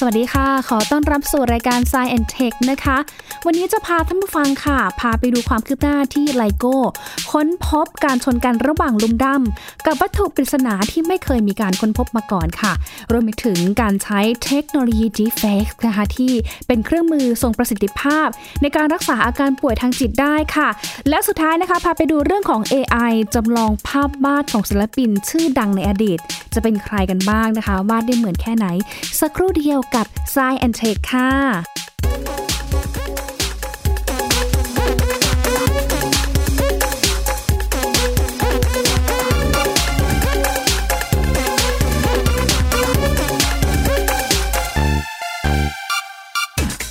สวัสดีค่ะ ขอต้อนรับสู่รายการ Science and Tech นะคะ วันนี้จะพาท่านผู้ฟังค่ะ พาไปดูความคืบหน้าที่ไลโก้ ค้นพบการชนกันระหว่างลุมดำกับวัตถุปริศนาที่ไม่เคยมีการค้นพบมาก่อนค่ะ รวมไปถึงการใช้เทคโนโลยี Deepfake นะคะที่เป็นเครื่องมือทรงประสิทธิภาพ ในการรักษาอาการป่วยทางจิตได้ค่ะ และสุดท้ายนะคะ พาไปดูเรื่องของ AI จำลองภาพวาดของศิลปินชื่อดังในอดีต จะเป็นใครกันบ้างนะคะวาดได้เหมือนแค่ไหน สักครู่เดียวกับ s ซ and Tech ค่ะ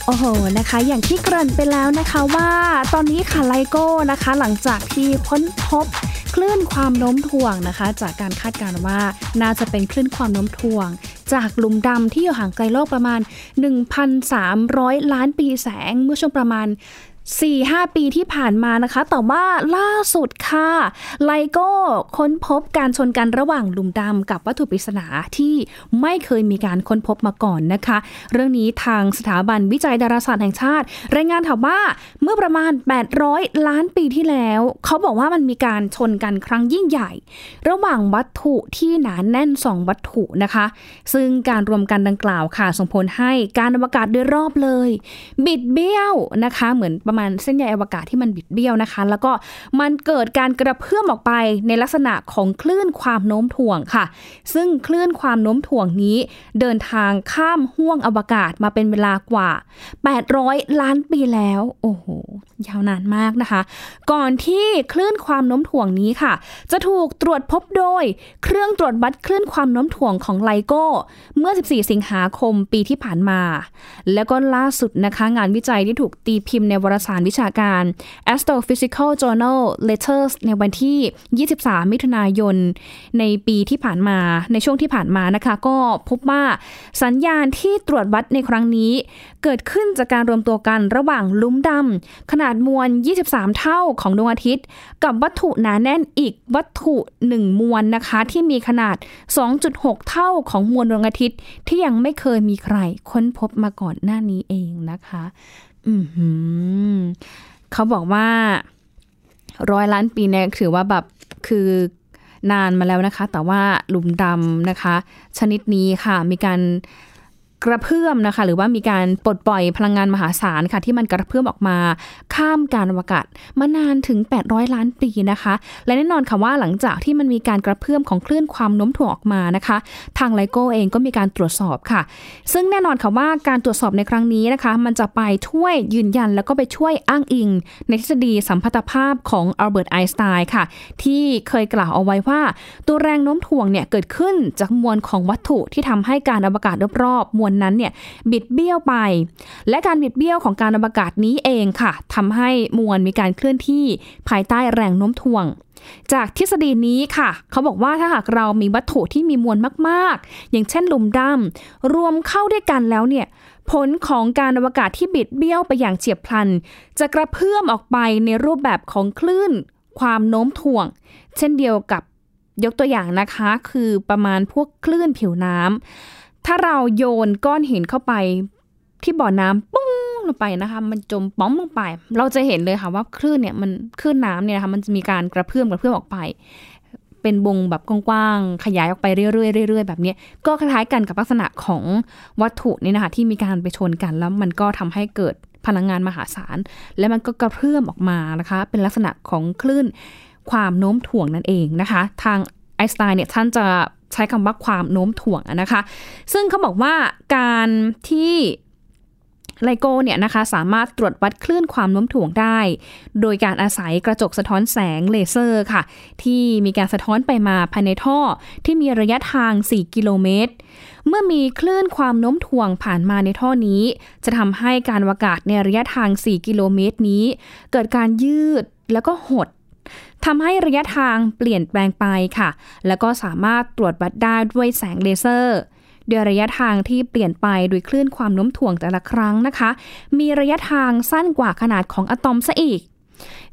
โอ้โหนะคะ อย่างที่เกริ่นไปแล้วนะคะว่าตอนนี้ค่ะไลโก้นะคะ หลังจากที่ค้นพบคลื่นความโน้มถ่วงนะคะ จากการคาดการณ์ว่าน่าจะเป็นคลื่นความโน้มถ่วง จากหลุมดำที่อยู่ห่างไกลโลกประมาณ 1,300 ล้านปีแสงเมื่อช่วงประมาณ 4-5 ปีที่ผ่านมานะคะ แต่ว่าล่าสุดค่ะ ไลโก้ค้นพบการชนกันระหว่างหลุมดำกับวัตถุปริศนาที่ไม่เคยมีการค้นพบมาก่อนนะคะ เรื่องนี้ทางสถาบันวิจัยดาราศาสตร์แห่งชาติ รายงานถาว่าเมื่อประมาณ 800 ล้านปีที่แล้ว เขาบอกว่ามันมีการชนกันครั้งยิ่งใหญ่ ระหว่างวัตถุที่หนานแน่น 2 วัตถุนะคะ ซึ่งการรวมกันดังกล่าวค่ะส่งผลให้การอวกาศโดยรอบเลย บิดเบี้ยวนะคะเหมือนประมาณเส้นใยอวกาศที่มันบิดเบี้ยวนะคะ แล้วก็มันเกิดการกระเพื่อมออกไปในลักษณะของคลื่นความโน้มถ่วงค่ะ ซึ่งคลื่นความโน้มถ่วงนี้ เดินทางข้ามห้วงอวกาศมาเป็นเวลากว่า 800 ล้านปีแล้ว โอ้โหยาวนานมากนะคะ ก่อนที่คลื่นความโน้มถ่วงนี้ค่ะ จะถูกตรวจพบโดยเครื่องตรวจวัดคลื่นความโน้มถ่วงของไลโก้ เมื่อ 14 สิงหาคมปีที่ผ่านมา แล้วก็ล่าสุดนะคะ งานวิจัยที่ถูกตีพิมพ์ในวารสารวิชาการ Astrophysical Journal Letters ในวันที่ 23 มิถุนายน ในปีที่ผ่านมาในช่วงที่ผ่านมานะคะ ก็พบว่าสัญญาณที่ตรวจวัดในครั้งนี้ เกิดขึ้นจากการรวมตัวกันระหว่างลุ้มดำขนาดมวล 23 เท่าของดวงอาทิตย์ กับวัตถุหนาแน่นอีกวัตถุหนึ่งมวลนะคะ ที่มีขนาด 2.6 เท่าของมวลดวงอาทิตย์ ที่ยังไม่เคยมีใครค้นพบมาก่อนหน้านี้เองนะคะ อือหือเขาบอกว่าร้อยล้านปีเนี่ยถือว่าแบบคือนานมาแล้วนะคะ แต่ว่าหลุมดำนะคะ ชนิดนี้ค่ะมีการ กระเพื่อมนะคะ หรือว่ามีการปลดปล่อยพลังงานมหาศาลค่ะ ที่มันกระเพื่อมออกมา ข้ามการอวกาศมานานถึง 800 ล้านปีนะคะ และแน่นอนค่ะว่าหลังจากที่มันมีการกระเพื่อมของคลื่นความโน้มถ่วงออกมานะคะ ทางไลโก้เองก็มีการตรวจสอบค่ะ ซึ่งแน่นอนค่ะว่าการตรวจสอบในครั้งนี้นะคะ มันจะไปช่วยยืนยันแล้วก็ไปช่วยอ้างอิง ในทฤษฎีสัมพัทธภาพของอัลเบิร์ตไอน์สไตน์ค่ะ ที่เคยกล่าวเอาไว้ว่า ตัวแรงโน้มถ่วงเนี่ยเกิดขึ้นจากมวลของวัตถุที่ทำให้การอวกาศรอบๆมวลนั้นเนี่ยบิดเบี้ยวไป และการบิดเบี้ยวของการอวกาศนี้เองค่ะทำให้มวลมีการเคลื่อนที่ภายใต้แรงโน้มถ่วง จากทฤษฎีนี้ค่ะ เขาบอกว่าถ้าหากเรามีวัตถุที่มีมวลมากๆ อย่างเช่นลุมดำรวมเข้าด้วยกันแล้วเนี่ยผลของการอวกาศที่บิดเบี้ยวไปอย่างเฉียบพลัน จะกระเพื่อมออกไปในรูปแบบของคลื่นความโน้มถ่วง เช่นเดียวกับยกตัวอย่างนะคะ คือประมาณพวกคลื่นผิวน้ำ ถ้าเราโยนก้อนหินเข้าไปที่บ่อน้ำปุ้งลงไปนะคะ มันจมป้อมลงไป เราจะเห็นเลยค่ะว่าคลื่นเนี่ยมันคลื่นน้ำเนี่ยนะคะมันจะมีการกระเพื่อมกระเพื่อมออกไป เป็นวงแบบกว้างๆขยายออกไปเรื่อยๆเรื่อยๆแบบนี้ก็คล้ายกันกับลักษณะของวัตถุนี่นะคะที่มีการไปชนกันแล้วมันก็ทำให้เกิดพลังงานมหาศาล และมันก็กระเพื่อมออกมานะคะ เป็นลักษณะของคลื่นความโน้มถ่วงนั่นเองนะคะ ทางไอน์สไตน์เนี่ยท่านจะ ใช้คำว่าความโน้มถ่วงนะคะ ซึ่งเขาบอกว่าการที่ LIGO เนี่ยนะคะสามารถตรวจวัดคลื่นความโน้มถ่วงได้ โดยการอาศัยกระจกสะท้อนแสงเลเซอร์ค่ะ ที่มีการสะท้อนไปมาภายในท่อที่มีระยะทาง 4 กิโลเมตร เมื่อมีคลื่นความโน้มถ่วงผ่านมาในท่อนี้ จะทำให้การอากาศในระยะทาง 4 กิโลเมตรนี้ เกิดการยืดแล้วก็หด ทำให้ระยะทางเปลี่ยนแปลงไปค่ะ แล้วก็สามารถตรวจวัดได้ด้วยแสงเลเซอร์โดยระยะทางที่เปลี่ยนไปโดยคลื่นความโน้มถ่วงแต่ละครั้งนะคะ มีระยะทางสั้นกว่าขนาดของอะตอมซะอีก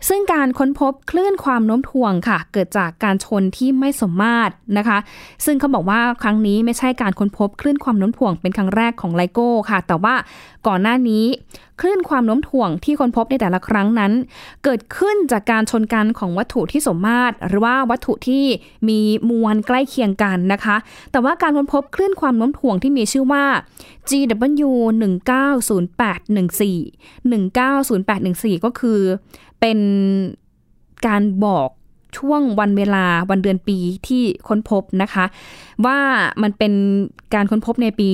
ซึ่งการค้นพบคลื่นความโน้มถ่วงค่ะ เกิดจากการชนที่ไม่สมมาตรนะคะ ซึ่งเขาบอกว่าครั้งนี้ไม่ใช่การค้นพบคลื่นความโน้มถ่วงเป็นครั้งแรกของไลโก้ค่ะ แต่ว่าก่อนหน้านี้คลื่นความโน้มถ่วงที่ค้นพบในแต่ละครั้งนั้น เกิดขึ้นจากการชนกันของวัตถุที่สมมาตร หรือว่าวัตถุที่มีมวลใกล้เคียงกันนะคะ แต่ว่าการค้นพบคลื่นความโน้มถ่วงที่มีชื่อว่า GW 190814 190814 ก็คือเป็นการบอกช่วงวันเวลาวันเดือนปีที่ค้นพบนะคะ ว่ามันเป็นการค้นพบในปี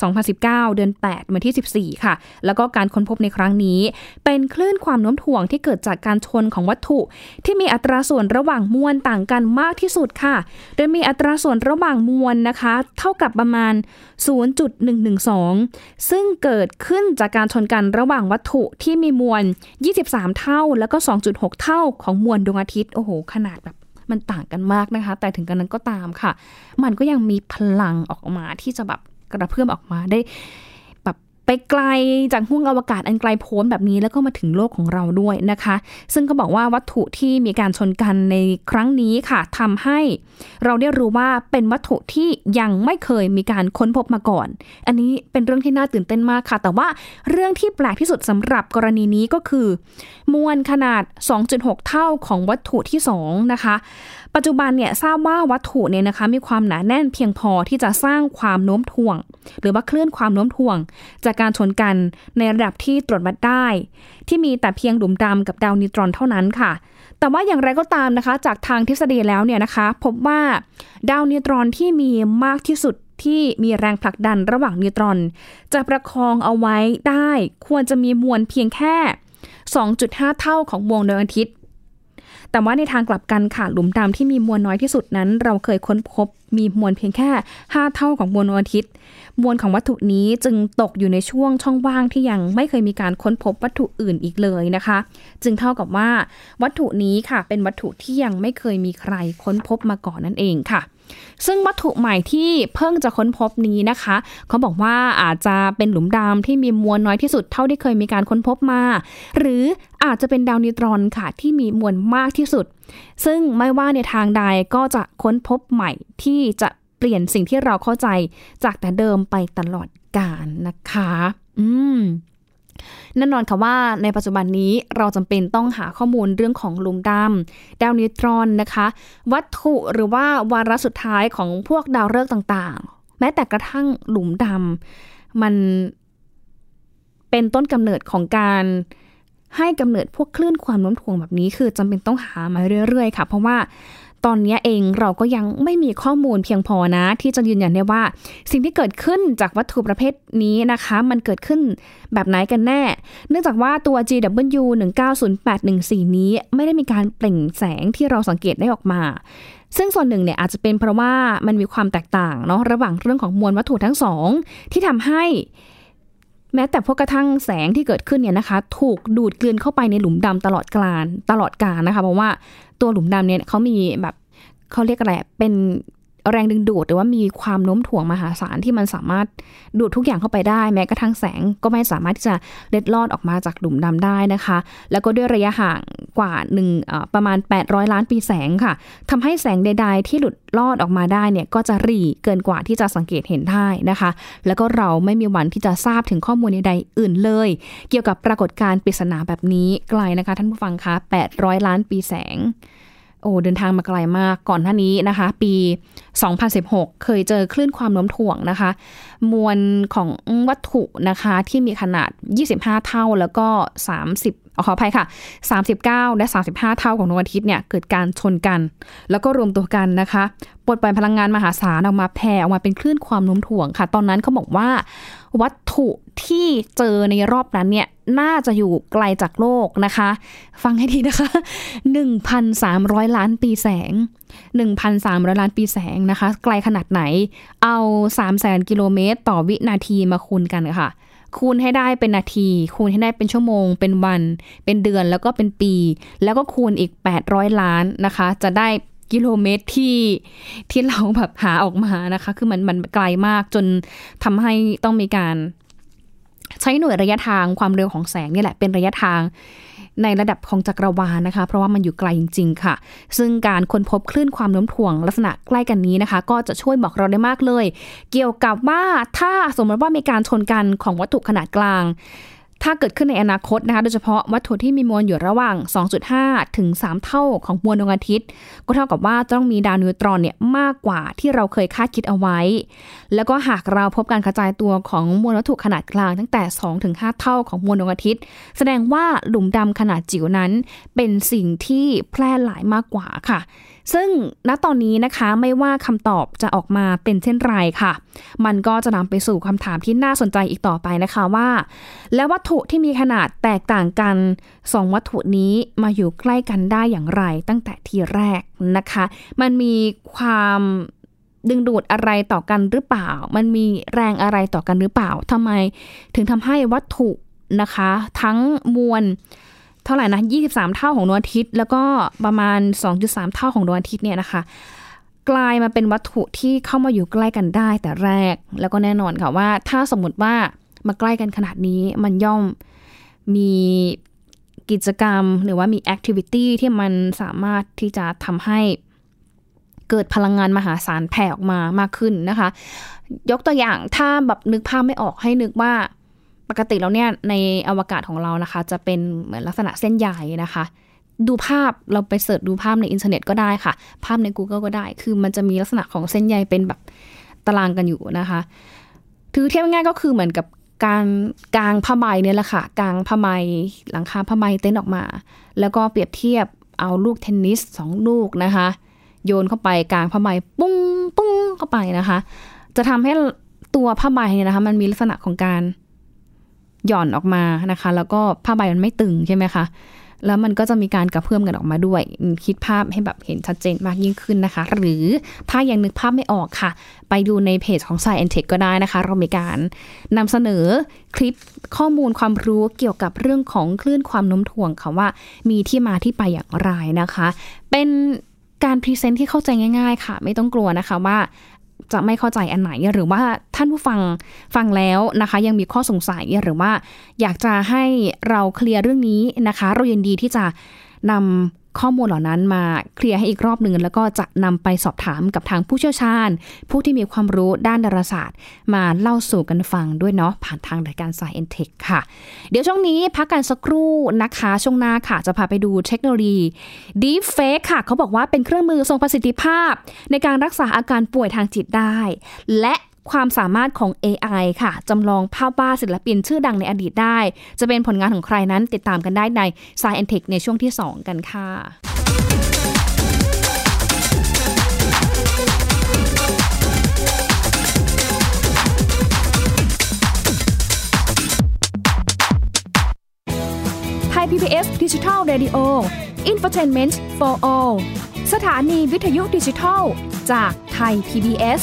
2019 เดือน 8 วันที่ 14 ค่ะ แล้วก็การค้นพบในครั้งนี้ เป็นคลื่นความโน้มถ่วงที่เกิดจากการชนของวัตถุ ที่มีอัตราส่วนระหว่างมวลต่างกันมากที่สุดค่ะ โดยมีอัตราส่วนระหว่างมวลนะคะ เท่ากับประมาณ 0.112 ซึ่งเกิดขึ้นจากการชนกันระหว่างวัตถุที่มีมวล 23 เท่า แล้วก็ 2.6 เท่าของมวลดวงอาทิตย์ โอ้โห ขนาดแบบมันต่างกันมากนะคะ แต่ถึงกันนั้นก็ตามค่ะ มันก็ยังมีพลังออกมาที่จะแบบ กระเพื่อมออกมาได้แบบไปไกลจากห้วงอวกาศอันไกลโพ้นแบบนี้แล้วก็มาถึงโลกของเราด้วยนะคะ ซึ่งก็บอกว่าวัตถุที่มีการชนกันในครั้งนี้ค่ะทำให้เราได้รู้ว่าเป็นวัตถุที่ยังไม่เคยมีการค้นพบมาก่อน อันนี้เป็นเรื่องที่น่าตื่นเต้นมากค่ะ แต่ว่าเรื่องที่แปลกที่สุดสำหรับกรณีนี้ก็คือ มวลขนาด 2.6 เท่าของวัตถุที่2นะคะ ปัจจุบันเนี่ยทราบว่าวัตถุเนี่ยนะคะมีความหนาแน่นเพียงพอที่จะสร้างความโน้มถ่วง หรือว่าเคลื่อนความโน้มถ่วง จากการชนกันในระดับที่ตรวจวัดได้ ที่มีแต่เพียงหลุมดำกับดาวนิวตรอนเท่านั้นค่ะ แต่ว่าอย่างไรก็ตามนะคะ จากทางทฤษฎีแล้วเนี่ยนะคะ พบว่าดาวนิวตรอนที่มีมากที่สุดที่มีแรงผลักดันระหว่างนิวตรอน จะประคองเอาไว้ได้ ควรจะมีมวลเพียงแค่ 2.5 เท่าของวงดวงอาทิตย์ แต่ว่าในทางกลับกันค่ะหลุมดำที่มีมวลน้อยที่สุดนั้น เราเคยค้นพบมีมวลเพียงแค่ 5 เท่าของมวลดวงอาทิตย์ มวลของวัตถุนี้จึงตกอยู่ในช่วงช่องว่างที่ยังไม่เคยมีการค้นพบวัตถุอื่นอีกเลยนะคะ จึงเท่ากับว่า วัตถุนี้ค่ะเป็นวัตถุที่ยังไม่เคยมีใครค้นพบมาก่อนนั่นเองค่ะ ซึ่งวัตถุใหม่ที่เพิ่งจะค้นพบนี้นะคะ เขาบอกว่าอาจจะเป็นหลุมดำที่มีมวลน้อยที่สุดเท่าที่เคยมีการค้นพบมา หรืออาจจะเป็นดาวนิวตรอนค่ะที่มีมวลมากที่สุด ซึ่งไม่ว่าในทางใดก็จะค้นพบใหม่ที่จะเปลี่ยนสิ่งที่เราเข้าใจจากแต่เดิมไปตลอดกาลนะคะ อืม แน่นอนค่ะว่าในปัจจุบันนี้เราจำเป็นต้องหาข้อมูลเรื่องของลุมดำดาวนิวตรอนนะคะ วัตถุหรือว่าวาระสุดท้ายของพวกดาวฤกษ์ต่างๆ แม้แต่กระทั่งหลุมดำมันเป็นต้นกำเนิดของการ ให้กำเนิดพวกคลื่นความโน้มถ่วงแบบนี้ คือจำเป็นต้องหามาเรื่อยๆ ค่ะ เพราะว่าตอนนี้เองเราก็ยังไม่มีข้อมูลเพียงพอนะ ที่จะยืนยันได้ว่า สิ่งที่เกิดขึ้นจากวัตถุประเภทนี้นะคะ มันเกิดขึ้นแบบไหนกันแน่ เนื่องจากว่าตัว GW 190814 นี้ไม่ได้มีการเปล่งแสงที่เราสังเกตได้ออกมา ซึ่งส่วนหนึ่งเนี่ยอาจจะเป็นเพราะว่ามันมีความแตกต่างเนาะระหว่างเรื่องของมวลวัตถุทั้งสองที่ทำให้ แม้แต่พวกกระทั่งแสงที่เกิดขึ้นเนี่ยนะคะ ถูกดูดกลืนเข้าไปในหลุมดำตลอดกาลตลอดกาลนะคะ เพราะว่าตัวหลุมดำเนี่ยเขามีแบบเขาเรียกอะไรเป็น แรงดึงดูดหรือว่ามีความโน้มถ่วงมหาศาลที่มันสามารถดูดทุกอย่างเข้าไปได้ แม้กระทั่งแสงก็ไม่สามารถที่จะเล็ดลอดออกมาจากหลุมดำได้นะคะ แล้วก็ด้วยระยะห่างกว่าหนึ่งประมาณ 800 ล้านปีแสงค่ะทำให้แสงใด ๆ ที่หลุดลอดออกมาได้เนี่ยก็จะรีเกินกว่าที่จะสังเกตเห็นได้นะคะ แล้วก็เราไม่มีวันที่จะทราบถึงข้อมูลใดๆอื่นเลย เกี่ยวกับปรากฏการณ์ปริศนาแบบนี้ไกลนะคะ ท่านผู้ฟังคะ800 ล้านปีแสง โอ้เดินทางมาไกลมากก่อนหน้านี้นะคะ ปี 2016 เคยเจอคลื่นความโน้มถ่วงนะคะ มวลของวัตถุนะคะที่มีขนาด 25 เท่าแล้วก็ 30ขออภัยค่ะ 39 และ 35 เท่าของดวงอาทิตย์เนี่ยเกิดการชนกัน แล้วก็รวมตัวกันนะคะปลดปล่อยพลังงานมหาศาลออกมาแผ่ออกมาเป็นคลื่นความโน้มถ่วงค่ะ ตอนนั้นเขาบอกว่า วัตถุที่เจอในรอบนั้นเนี่ยน่าจะอยู่ไกลจากโลกนะคะ ฟังให้ดีนะคะ 1,300 ล้านปีแสง 1,300 ล้านปีแสงนะคะ ไกลขนาดไหน เอา3แสนกิโลเมตร ต่อวินาทีมาคูณกันค่ะ คูณให้ได้เป็นนาที คูณให้ได้เป็นชั่วโมง เป็นวัน เป็นเดือนแล้วก็เป็นปี แล้วก็คูณอีก 800 ล้านนะคะ จะได้ กิโลเมตรที่ที่เราแบบหาออกมานะคะ คือมันมันไกลมากจนทำให้ต้องมีการ ใช้หน่วยระยะทางความเร็วของแสงนี่แหละเป็นระยะทางในระดับของจักรวาลนะคะ เพราะว่ามันอยู่ไกลจริง ๆ ค่ะ ซึ่งการค้นพบคลื่นความโน้มถ่วงลักษณะใกล้กันนี้นะคะ ก็จะช่วยบอกเราได้มากเลย เกี่ยวกับว่าถ้าสมมติว่ามีการชนกันของวัตถุขนาดกลาง ถ้าเกิดขึ้นในอนาคตนะคะ โดยเฉพาะวัตถุที่มีมวลอยู่ระหว่าง 2.5 ถึง 3 เท่าของมวลดวงอาทิตย์ ก็เท่ากับว่าต้องมีดาวนิวตรอนเนี่ยมากกว่าที่เราเคยคาดคิดเอาไว้ แล้วก็หากเราพบการกระจายตัวของมวลวัตถุขนาดกลางตั้งแต่ 2 ถึง 5 เท่าของมวลดวงอาทิตย์ แสดงว่าหลุมดำขนาดจิ๋วนั้น เป็นสิ่งที่แพร่หลายมากกว่าค่ะซึ่งณตอนนี้นะคะไม่ว่าคำตอบจะออกมาเป็นเช่นไรค่ะ มันก็จะนำไปสู่คำถามที่น่าสนใจอีกต่อไปนะคะว่า แล้ววัตถุที่มีขนาดแตกต่างกันสองวัตถุนี้มาอยู่ใกล้กันได้อย่างไรตั้งแต่ทีแรกนะคะ มันมีความดึงดูดอะไรต่อกันหรือเปล่า มันมีแรงอะไรต่อกันหรือเปล่าทำไมถึงทำให้วัตถุนะคะ ทั้งมวล เท่าไหร่นะ 23 เท่าของดวงอาทิตย์ แล้วก็ประมาณ 2.3 เท่าของดวงอาทิตย์เนี่ยนะคะ กลายมาเป็นวัตถุที่เข้ามาอยู่ใกล้กันได้แต่แรก แล้วก็แน่นอนค่ะว่า ถ้าสมมติว่ามาใกล้กันขนาดนี้มันย่อมมีกิจกรรมหรือว่ามี activity ที่มันสามารถที่จะทำให้เกิดพลังงานมหาศาลแผ่ออกมามากขึ้นนะคะ ยกตัวอย่างถ้าแบบนึกภาพไม่ออกให้นึกว่า ปกติแล้วเนี่ยในอวกาศของเรานะคะ จะเป็นเหมือนลักษณะเส้นใหญ่นะคะ ดูภาพเราไป search ดูภาพในอินเทอร์เน็ตก็ได้ค่ะ ภาพใน Google ก็ได้ คือมันจะมีลักษณะของเส้นใยเป็นแบบตารางกันอยู่นะคะคือเทียบง่ายก็คือเหมือนกับการกางผ้าใบเนี่ยแหละค่ะกางผ้าใบหลังคาผ้าใบเต็นท์ออกมา แล้วก็เปรียบเทียบเอาลูกเทนนิสสองลูกนะคะ โยนเข้าไปกลางผ้าใบปุ้งปุ้งเข้าไปนะคะ จะทำให้ตัวผ้าใบเนี่ยนะคะ มันมีลักษณะของการ หย่อนออกมานะคะ แล้วก็ผ้าใบมันไม่ตึงใช่ไหมคะแล้วมันก็จะมีการกระเพื่อมกันออกมาด้วย คิดภาพให้แบบเห็นชัดเจนมากยิ่งขึ้นนะคะ หรือถ้ายังนึกภาพไม่ออกค่ะ ไปดูในเพจของ Science Tech ก็ได้นะคะ เรามีการนำเสนอคลิปข้อมูลความรู้เกี่ยวกับเรื่องของคลื่นความโน้มถ่วงค่ะว่า มีที่มาที่ไปอย่างไรนะคะ เป็นการพรีเซนต์ที่เข้าใจง่าย ๆ ค่ะ ไม่ต้องกลัวนะคะว่า จะไม่เข้าใจอันไหน หรือว่าท่านผู้ฟังฟังแล้วนะคะ ยังมีข้อสงสัยหรือว่า อยากจะให้เราเคลียร์เรื่องนี้นะคะ เรายินดีที่จะนำ ข้อมูลเหล่านั้นมาเคลียร์ให้อีกรอบหนึ่งแล้วก็จะนำไปสอบถามกับทางผู้เชี่ยวชาญ ผู้ที่มีความรู้ด้านดาราศาสตร์ มาเล่าสู่กันฟังด้วยเนาะผ่านทางรายการ Science Tech ค่ะ เดี๋ยวช่วงนี้พักกันสักครู่นะคะ ช่วงหน้าค่ะ จะพาไปดูเทคโนโลยี Deep Fake ค่ะ เขาบอกว่าเป็นเครื่องมือทรงประสิทธิภาพ ในการรักษาอาการป่วยทางจิตได้ และ ความสามารถของ AI ค่ะจำลองภาพวาดศิลปินชื่อดังในอดีตได้ จะเป็นผลงานของใครนั้นติดตามกันได้ใน Science Tech ในช่วงที่ 2 กันค่ะไทย PBS Digital Radio Infotainment for All สถานีวิทยุดิจิทัล จากไทย PBS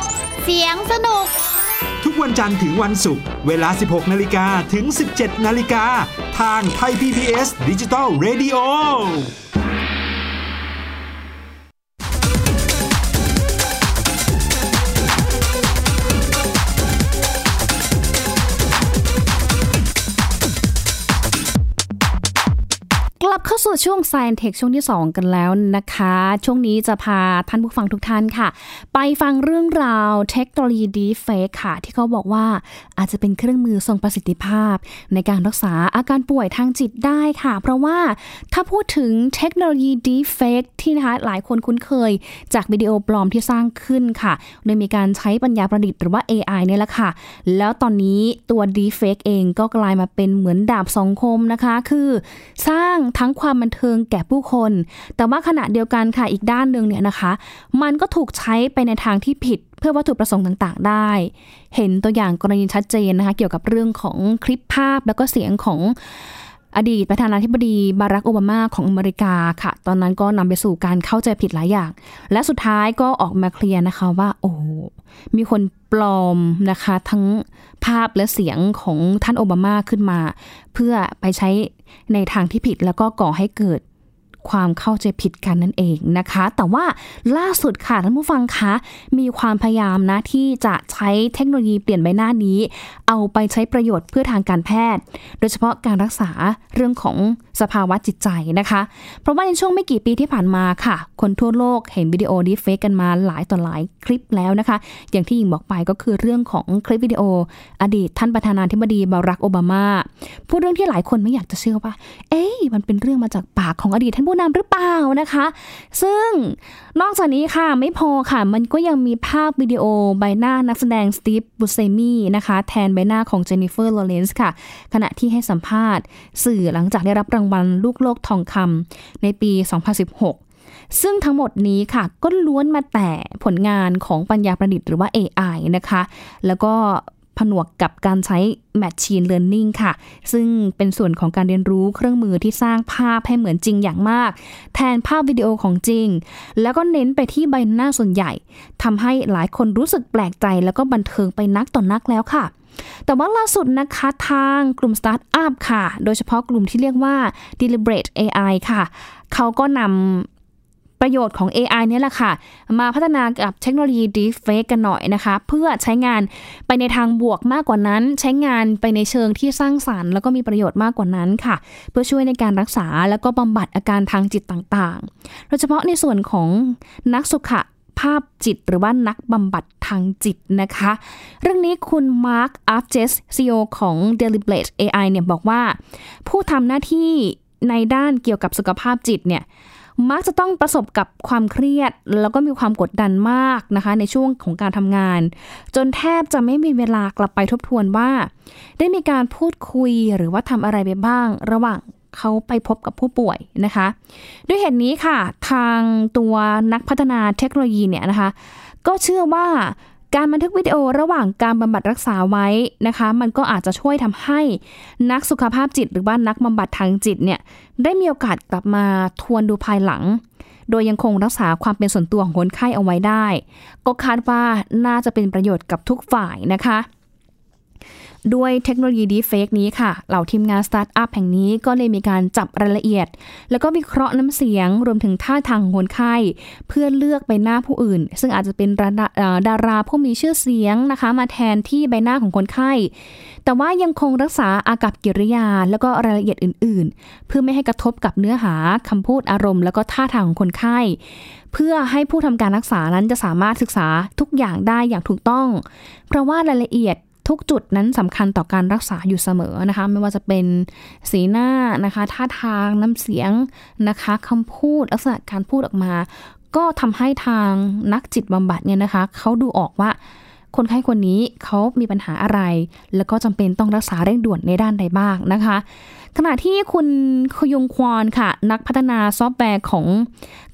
เสียงสนุก ทุกวันจันทร์ถึงวันศุกร์เวลา 16 นาฬิกาถึง 17 นาฬิกา ทางไทย PPS ดิจิตอล Radio บเข้าสู่ช่วง Science Tech ช่วงที่ 2 กันแล้วนะคะ ช่วงนี้จะพาท่านผู้ฟังทุกท่านค่ะ ไปฟังเรื่องราวเทคโนโลยี Deepfake ค่ะ ที่เขาบอกว่าอาจจะเป็นเครื่องมือทรงประสิทธิภาพ ในการรักษาอาการป่วยทางจิตได้ค่ะ เพราะว่าถ้าพูดถึงเทคโนโลยี Deepfake ที่นะคะหลายคนคุ้นเคย จากวิดีโอปลอมที่สร้างขึ้นค่ะ โดยมีการใช้ปัญญาประดิษฐ์หรือว่า AI เนี่ยแหละค่ะ แล้วตอนนี้ตัว Deepfake เองก็กลายมาเป็นเหมือนดาบสองคมนะคะ คือสร้างทั้งความบันเทิงแก่ผู้คน แต่ว่าขณะเดียวกันค่ะอีกด้านหนึ่งเนี่ยนะคะ มันก็ถูกใช้ไปในทางที่ผิดเพื่อวัตถุประสงค์ต่างๆ ได้ เห็นตัวอย่างกรณีชัดเจนนะคะ เกี่ยวกับเรื่องของคลิปภาพแล้วก็เสียงของ อดีตประธานาธิบดีบารักโอบามาของอเมริกาค่ะ ตอนนั้นก็นำไปสู่การเข้าใจผิดหลายอย่าง และสุดท้ายก็ออกมาเคลียร์นะคะว่า โอ้มีคนปลอมนะคะ ทั้งภาพและเสียงของท่านโอบามาขึ้นมา เพื่อไปใช้ในทางที่ผิดแล้วก็ก่อให้เกิด ความเข้าใจผิดกันนั่นเองนะคะ แต่ว่าล่าสุดค่ะท่านผู้ฟังคะมีความพยายามนะที่จะใช้เทคโนโลยีเปลี่ยนใบหน้านี้ เอาไปใช้ประโยชน์เพื่อทางการแพทย์ โดยเฉพาะการรักษาเรื่องของสภาวะจิตใจนะคะ เพราะว่าในช่วงไม่กี่ปีที่ผ่านมาค่ะ คนทั่วโลกเห็นวิดีโอ deepfake กันมาหลายต่อหลายคลิปแล้วนะคะ อย่างที่หญิงบอกไปก็คือเรื่องของคลิปวิดีโอ อดีตท่านประธานาธิบดีบารักโอบามาพูดเรื่องที่หลายคนไม่อยากจะเชื่อว่า เอ๊ะมันเป็นเรื่องมาจากปากของอดีตท่านผู้นำหรือเปล่านะคะ ซึ่งนอกจากนี้ค่ะไม่พอค่ะ มันก็ยังมีภาพวิดีโอใบหน้านักแสดงสตีฟบูเซมีนะคะ แทนใบหน้าของเจนนิเฟอร์ลอเรนซ์ค่ะ ขณะที่ให้สัมภาษณ์ สื่อหลังจากได้รับรางวัลลูกโลกทองคำในปี 2016ซึ่งทั้งหมดนี้ค่ะก็ล้วนมาแต่ผลงานของปัญญาประดิษฐ์หรือว่า AI นะคะ แล้วก็ ผนวกกับการใช้ Machine Learning ค่ะ ซึ่งเป็นส่วนของการเรียนรู้เครื่องมือที่สร้างภาพให้เหมือนจริงอย่างมาก แทนภาพวิดีโอของจริง แล้วก็เน้นไปที่ใบหน้าส่วนใหญ่ ทำให้หลายคนรู้สึกแปลกใจ แล้วก็บันเทิงไปนักต่อนนักแล้วค่ะแต่ว่าล่าสุดนะคะทางกลุ่มสตาร์ทอัพค่ะ โดยเฉพาะกลุ่มที่เรียกว่า Deliberate AI ค่ะ เขาก็นำ ประโยชน์ของ AI เนี่ยแหละค่ะ มาพัฒนากับเทคโนโลยี Deepfake กันหน่อยนะคะ เพื่อใช้งานไปในทางบวกมากกว่านั้น ใช้งานไปในเชิงที่สร้างสารรค์ แล้วก็มีประโยชน์มากกว่านั้นค่ะ เพื่อช่วยในการรักษาแล้วก็บำบัดอาการทางจิตต่างๆ โดยเฉพาะในส่วนของนักสุขภาพจิตหรือว่านักบำบัดทางจิตนะคะ เรื่องนี้คุณมาร์คอัฟเจส CEO ของ Deliberate AI เนี่ยบอกว่า ผู้ทำหน้าที่ในด้านเกี่ยวกับสุขภาพจิตเนี่ย มักจะต้องประสบกับความเครียด แล้วก็มีความกดดันมากนะคะ ในช่วงของการทำงาน จนแทบจะไม่มีเวลากลับไปทบทวนว่า ได้มีการพูดคุยหรือว่าทำอะไรไปบ้าง ระหว่างเขาไปพบกับผู้ป่วยนะคะ ด้วยเหตุนี้ค่ะ ทางตัวนักพัฒนาเทคโนโลยีเนี่ยนะคะ ก็เชื่อว่า การบันทึกวิดีโอระหว่างการบำบัดรักษาไว้นะคะ มันก็อาจจะช่วยทำให้นักสุขภาพจิต หรือว่านักบำบัดทางจิตเนี่ยได้มีโอกาสกลับมาทวนดูภายหลัง โดยยังคงรักษาความเป็นส่วนตัวของคนไข้เอาไว้ได้ ก็คาดว่าน่าจะเป็นประโยชน์กับทุกฝ่ายนะคะ ด้วยเทคโนโลยีดีเฟกนี้ค่ะ เหล่าทีมงานสตาร์ทอัพแห่งนี้ก็เลยมีการจับรายละเอียด แล้วก็วิเคราะห์น้ำเสียงรวมถึงท่าทางคนไข้ เพื่อเลือกใบหน้าผู้อื่น ซึ่งอาจจะเป็นดาราเอ่อดาราผู้มีชื่อเสียงนะคะ มาแทนที่ใบหน้าของคนไข้ แต่ว่ายังคงรักษาอากับกิริยา แล้วก็รายละเอียดอื่น ๆ เพื่อไม่ให้กระทบกับเนื้อหาคำพูดอารมณ์ แล้วก็ท่าทางของคนไข้ เพื่อให้ผู้ทำการรักษานั้นจะสามารถศึกษาทุกอย่างได้อย่างถูกต้อง เพราะว่ารายละเอียด ทุกจุดนั้นสำคัญต่อการรักษาอยู่เสมอนะคะ ไม่ว่าจะเป็นสีหน้านะคะท่าทางน้ำเสียงนะคะคำพูดลักษณะการพูดออกมา ก็ทำให้ทางนักจิตบำบัดเนี่ยนะคะเขาดูออกว่าคนไข้คนนี้เขามีปัญหาอะไร แล้วก็จำเป็นต้องรักษาเร่งด่วนในด้านใดบ้างนะคะ ขณะที่คุณคยงควอนค่ะ นักพัฒนาซอฟต์แวร์ของ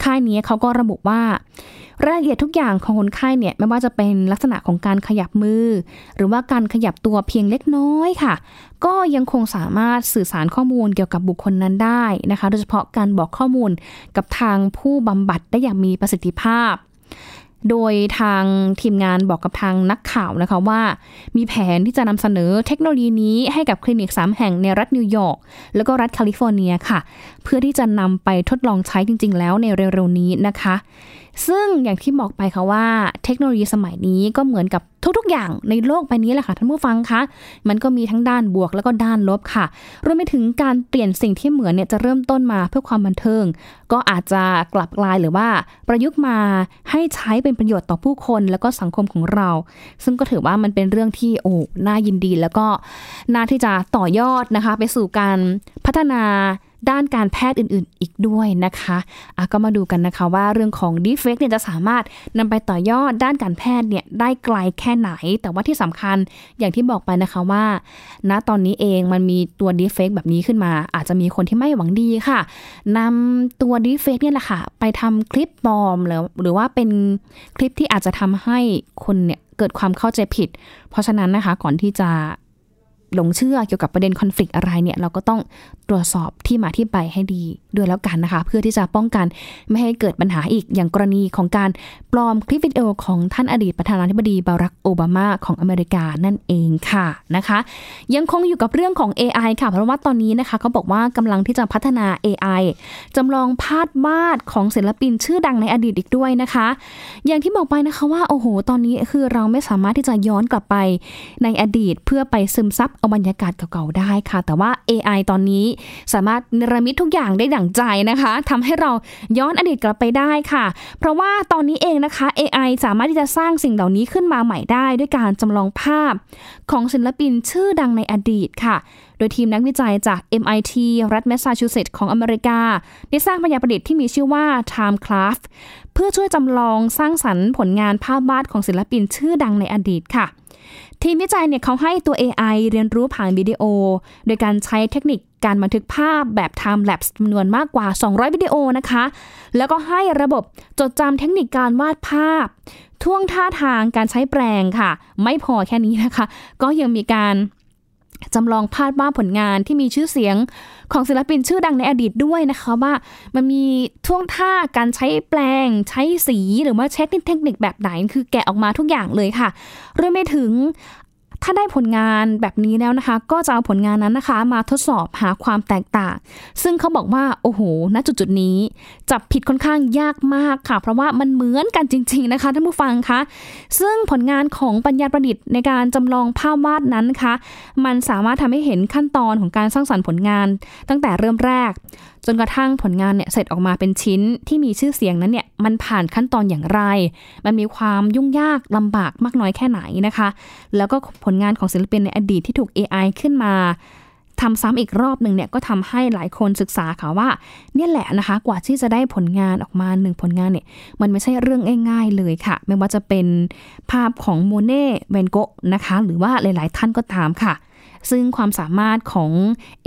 ค่ายนี้เขาก็ระบุว่ารายละเอียดทุกอย่างของคนไข้เนี่ยไม่ว่าจะเป็นลักษณะของการขยับมือ หรือว่าการขยับตัวเพียงเล็กน้อยค่ะ ก็ยังคงสามารถสื่อสารข้อมูลเกี่ยวกับบุคคลนั้นได้นะคะ โดยเฉพาะการบอกข้อมูลกับทางผู้บำบัดได้อย่างมีประสิทธิภาพ โดยทางทีมงานบอกกับทางนักข่าวนะคะว่า มีแผนที่จะนำเสนอเทคโนโลยีนี้ให้กับคลินิก 3 แห่งในรัฐนิวยอร์กแล้วก็รัฐแคลิฟอร์เนียค่ะ เพื่อที่จะนำไปทดลองใช้จริง ๆ แล้วในเร็วๆนี้นะคะ ซึ่งอย่างที่บอกไปค่ะว่าเทคโนโลยีสมัยนี้ก็เหมือนกับทุกๆ อย่างในโลกใบนี้แหละค่ะท่านผู้ฟังคะ มันก็มีทั้งด้านบวกแล้วก็ด้านลบค่ะ รวมไปถึงการเปลี่ยนสิ่งที่เหมือนเนี่ยจะเริ่มต้นมาเพื่อความบันเทิง ก็อาจจะกลับกลายหรือว่าประยุกต์มาให้ใช้เป็นประโยชน์ต่อผู้คนแล้วก็สังคมของเรา ซึ่งก็ถือว่ามันเป็นเรื่องที่โอ้ น่ายินดีแล้วก็น่าที่จะต่อยอดนะคะ ไปสู่การพัฒนา ด้านการแพทย์อื่นๆ อีกด้วยนะคะะก็มาดูกันนะคะว่าเรื่องของ d e f a k e เนี่ยจะสามารถนำไปต่อยอดด้านการแพทย์เนี่ยได้ไกลแค่ไหน แต่ว่าที่สำคัญอย่างที่บอกไปนะคะว่า ณตอนนี้เองมันมีตัว d e f a k e แบบนี้ขึ้นมา อาจจะมีคนที่ไม่หวังดีค่ะนำตัว d e f a k e เนี่ยแหละค่ะ ไปทำคลิปปลอมหรือหรือว่าเป็นคลิปที่อาจจะทำให้คนเนี่ยเกิดความเข้าใจผิด เพราะฉะนั้นนะคะก่อนที่จะ หลงเชื่อเกี่ยวกับประเด็นคอน FLICT อะไรเนี่ยเราก็ต้องตรวจสอบที่มาที่ไปให้ดีด้วยแล้วกันนะคะ เพื่อที่จะป้องกันไม่ให้เกิดปัญหาอีกอย่างกรณีของการปลอมคลิปวิดีโอของท่านอดีตประธานาธิบดีบารักโอบามาของอเมริกานั่นเองค่ะนะคะ ยังคงอยู่กับเรื่องของ AI ค่ะ เพราะว่าตอนนี้นะคะเขาบอกว่ากำลังที่จะพัฒนา AI จำลองภาพวาดของศิลปินชื่อดังในอดีตอีกด้วยนะคะ อย่างที่บอกไปนะคะว่าโอ้โห ตอนนี้คือเราไม่สามารถที่จะย้อนกลับไปในอดีตเพื่อไปซึมซับเอาบรรยากาศเก่าๆได้ค่ะ แต่ว่า AI ตอนนี้สามารถเนรมิตทุกอย่างได้ดั่งใจนะคะทำให้เราย้อนอดีตกลับไปได้ค่ะ เพราะว่าตอนนี้เองนะคะ AI สามารถที่จะสร้างสิ่งเหล่านี้ขึ้นมาใหม่ได้ ด้วยการจำลองภาพของศิลปินชื่อดังในอดีตค่ะ โดยทีมนักวิจัยจาก MIT รัฐแมสซาชูเซตส์ของอเมริกา ได้สร้างปัญญาประดิษฐ์ที่มีชื่อว่า Timecraft เพื่อช่วยจำลองสร้างสรรค์ผลงานภาพวาดของศิลปินชื่อดังในอดีตค่ะ ทีมวิจัยเนี่ยเขาให้ตัว AI เรียนรู้ผ่านวิดีโอ โดยการใช้เทคนิคการบันทึกภาพแบบ time lapse จำนวนมากกว่า 200 วิดีโอนะคะ แล้วก็ให้ระบบจดจำเทคนิคการวาดภาพ ท่วงท่าทางการใช้แปลงค่ะ ไม่พอแค่นี้นะคะ ก็ยังมีการ จำลองภาพวาดผลงานที่มีชื่อเสียงของศิลปินชื่อดังในอดีตด้วยนะคะว่ามันมีท่วงท่าการใช้แปลง ใช้สีหรือว่าเช็คเทคนิคแบบไหน คือแกะออกมาทุกอย่างเลยค่ะรวมไปถึง ถ้าได้ผลงานแบบนี้แล้วนะคะ ก็จะเอาผลงานนั้นนะคะ มาทดสอบหาความแตกต่าง ซึ่งเขาบอกว่าโอ้โหณจุดจุดนี้ จับผิดค่อนข้างยากมากค่ะ เพราะว่ามันเหมือนกันจริง ๆนะคะท่านผู้ฟังคะซึ่งผลงานของปัญญาประดิษฐ์ในการจำลองภาพวาดนั้นนะคะมันสามารถทำให้เห็นขั้นตอนของการสร้างสรรค์ผลงาน ตั้งแต่เริ่มแรก จนกระทั่งผลงานเนี่ยเสร็จออกมาเป็นชิ้นที่มีชื่อเสียงนั้นเนี่ยมันผ่านขั้นตอนอย่างไร มันมีความยุ่งยากลำบากมากน้อยแค่ไหนนะคะ แล้วก็ผลงานของศิลปินในอดีตที่ถูก AI ขึ้นมาทำซ้ำอีกรอบหนึ่งเนี่ยก็ทำให้หลายคนศึกษาค่ะว่า เนี่ยแหละนะคะกว่าที่จะได้ผลงานออกมาหนึ่งผลงานเนี่ยมันไม่ใช่เรื่องง่าย ๆ เลยค่ะ ไม่ว่าจะเป็นภาพของโมเน่เวนโกะนะคะ หรือว่าหลาย ๆ ท่านก็ตามค่ะ ซึ่งความสามารถของ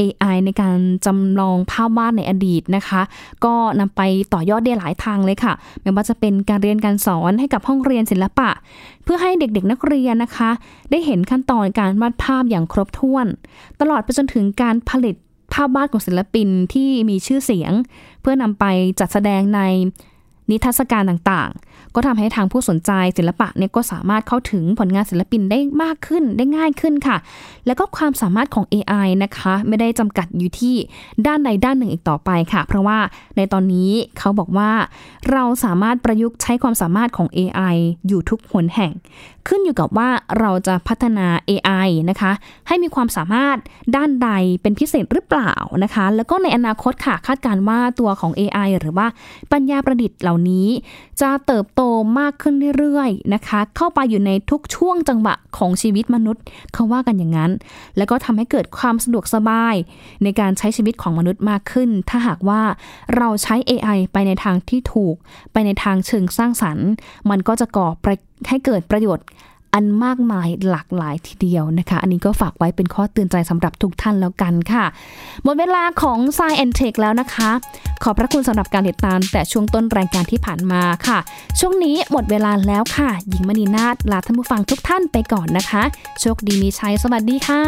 AI ในการจำลองภาพวาดในอดีตนะคะ ก็นำไปต่อยอดได้หลายทางเลยค่ะ ไม่ว่าจะเป็นการเรียนการสอนให้กับห้องเรียนศิลปะ เพื่อให้เด็กๆนักเรียนนะคะ ได้เห็นขั้นตอนการวาดภาพอย่างครบถ้วน ตลอดไปจนถึงการผลิตภาพวาดของศิลปินที่มีชื่อเสียง เพื่อนำไปจัดแสดงใน นิทรรศการต่างๆ ก็ทำให้ทางผู้สนใจศิลปะเนี่ยก็สามารถเข้าถึงผลงานศิลปินได้มากขึ้นได้ง่ายขึ้นค่ะ แล้วก็ความสามารถของ AI นะคะ ไม่ได้จำกัดอยู่ที่ด้านใดด้านหนึ่งอีกต่อไปค่ะ เพราะว่าในตอนนี้เขาบอกว่า เราสามารถประยุกต์ใช้ความสามารถของ AI อยู่ทุกหนแห่ง ขึ้นอยู่กับว่าเราจะพัฒนา AI นะคะ ให้มีความสามารถด้านใดเป็นพิเศษหรือเปล่านะคะ แล้วก็ในอนาคตค่ะคาดการว่าตัวของ AI หรือว่าปัญญาประดิษฐ์เหล่านี้ จะเติบโตมากขึ้นเรื่อยๆนะคะ เข้าไปอยู่ในทุกช่วงจังหวะของชีวิตมนุษย์เขาว่ากันอย่างนั้น แล้วก็ทำให้เกิดความสะดวกสบาย ในการใช้ชีวิตของมนุษย์มากขึ้น ถ้าหากว่าเราใช้ AI ไปในทางที่ถูก ไปในทางเชิงสร้างสรรค์ มันก็จะก่อให้เกิดประโยชน์ อันมากมายหลากหลายทีเดียวนะคะ อันนี้ก็ฝากไว้เป็นข้อเตือนใจสำหรับทุกท่านแล้วกันค่ะ หมดเวลาของ s ายแอนเทคแล้วนะคะ ขอบพระคุณสำหรับการติดตาม แต่ช่วงต้นรายการที่ผ่านมาค่ะ ช่วงนี้หมดเวลาแล้วค่ะ หญิงมณีนาฏลาท่านผู้ฟังทุกท่านไปก่อนนะคะ โชคดีมีชัยสวัสดีค่ะ